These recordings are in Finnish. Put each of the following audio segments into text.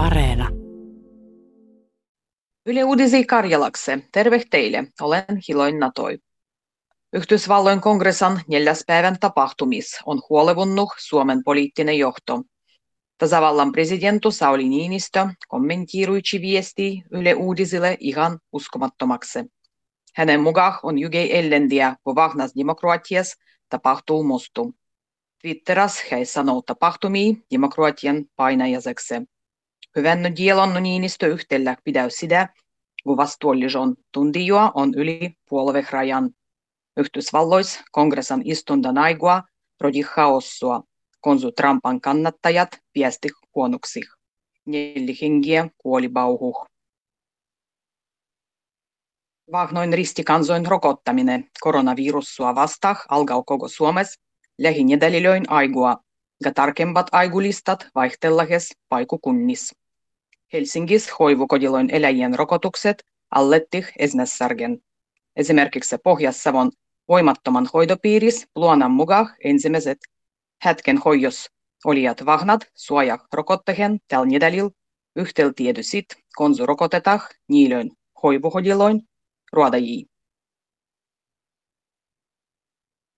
Areena. Yle Uudisi Karjalakse, terve teille, olen Hiloin Natoi. Yhdysvalloin kongressan neljäs päivän tapahtumis on huolevunnut Suomen poliittinen johto. Tasavallan presidentu Sauli Niinistö kommentoiruitsi viesti Yle Uudisille ihan uskomattomaksi. Hänen mukaan on jygei ellendiä, kun vahnas demokratias tapahtuu mustu. Twitteras hän sanoo tapahtumia demokratian painajaseksi. Hyvännyt dielon Niinistö yhtellä pidäy sitä, kun vastuullisen tuntijoa on yli puoluerajan. Yhdysvallois kongressan istundan aigua rodi haossua, konsu Trumpan kannattajat viesti huonoksi. Neljä hengiä kuoli bauhuh. Vahnoin ristikansoin rokottaminen koronavirussua vastaan alkaa koko Suomessa lähinedälilöin aigua, ja tarkempat aigulistat vaihtellahes paikukunnis. Helsingis hoivukodiloin eläjien rokotukset allettih esnässargen. Esimerkiksi Pohjas-Savon voimattoman hoidopiiris luonan mukaan ensimmäiset hetken hoijos olijat vahnat suoja rokottehen tällä nedälil yhtel sit konsu rokotetah niilöin hoivuhodiloin ruodajii.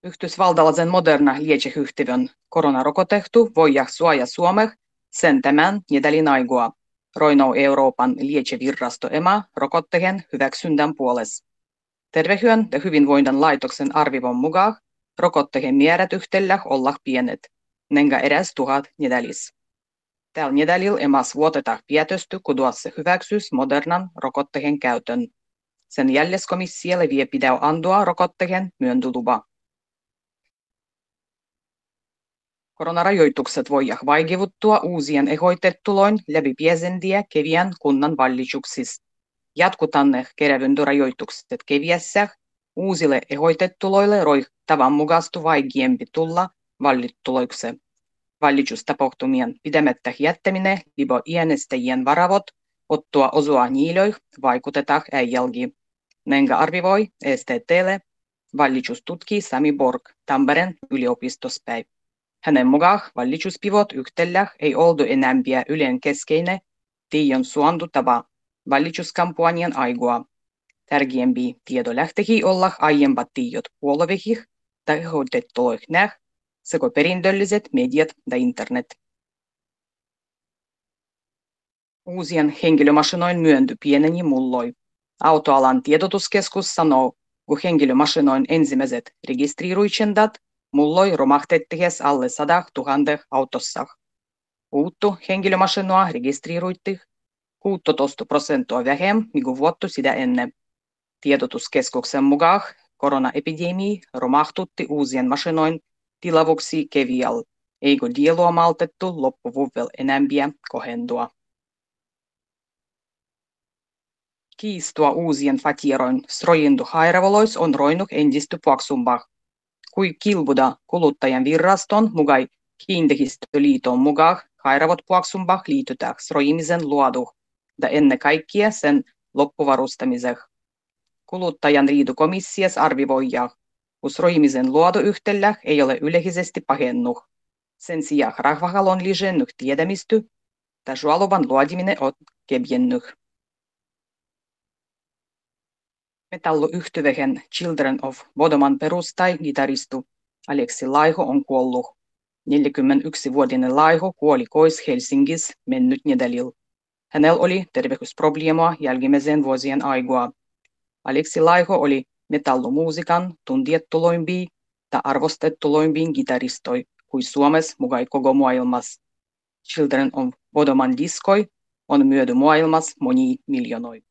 Yhdysvaltalaisen moderna lietsehyhtivön koronarokotehtu voijah suoja Suomeh sen tämän nedälin aigua. Roinau Euroopan lietsevirrasto EMA rokottehen hyväksyndän puolesta. Tervehyön ja hyvinvoinnin laitoksen arvivon mukaan rokottehen määrät yhtellä olla pienet, nenga edes tuhat nedalis. Tällä nedalil emas vuoteta päätösty kuduassa hyväksys modernan rokottehen käytön. Sen jäljeskomissialle vie pidäu andoa rokottehen myöntylupa. Koronarajoitukset voivat vaikuttua uusien ehoitettuloin läpi piesendiä keviän kunnan vallituksista. Jatkutanne kerävyntorajoitukset keviässä uusille ehoitettuloille roi tavan mukastu vaikeampi tulla vallittuloiksi. Vallitustapahtumien pidemmättä jättäminen libo äänestäjien varavot ottua osua niilöi vaikutetaan äijälgi. Nenga arvivoi STTlle vallitustutki Sami Borg Tampereen yliopistospäivä. Hänen mukaan vallituspivot yhtellä ei oltu enämpiä ylen keskeinen tiion suondutava valituskampanjan aigua. Tärkeämpi tiedolähtehi olla aiempat tiedot puolovihih tai hoitettuloih näh, sekä perintölliset mediat ja internet. Uusien henkilömasinoin myönty pieneni mulloi. Autoalan tiedotuskeskus sanoo, kun henkilömasinoin ensimmäiset registriiruitsendat mulloi romahtettihes alle sadah tuhande autossa. Uuttu henkilömasinoa registriiruittih 16 prosenttia vähemmän kuin vuotta sitä ennen. Tiedotuskeskuksen mukaan koronaepidemia romahtutti uusien masinoin tilavuksi kevial, eikö dielua maltettu loppuvuvel enämpiä kohendua. Kiistua uusien fatieroin strojindu hairavolois on roinut entistä paksumpaa kui kilbuda kuluttajan virraston mugai kiinteistöliiton mukaan hairavot puaksumpah liitytäks roimisen luodu ja ennen kaikkea sen loppuvarustamiseen. Kuluttajan riidukomissias arvivoija, kus roimisen luodoyhtellä ei ole yleisesti pahennut. Sen sijaan rahvahalon lisännyt tiedämisty, ja juoluvan luodiminen on kevjennyt. Metalluyhtyvehen Children of Bodoman perustai gitaristu Aleksi Laiho on kuollut. 41-vuotinen Laiho kuoli kois Helsingis mennyt nedälil. Hänellä oli terveysprobleemoa jälkimmäisen vuosien aikaa. Aleksi Laiho oli metallumuusikan tuntiettuloimpi ja arvostettuloimpiin gitaristoi kuin Suomessa mukaan koko maailmassa. Children of Bodoman diskoi on myödy maailmassa moni miljoonoi.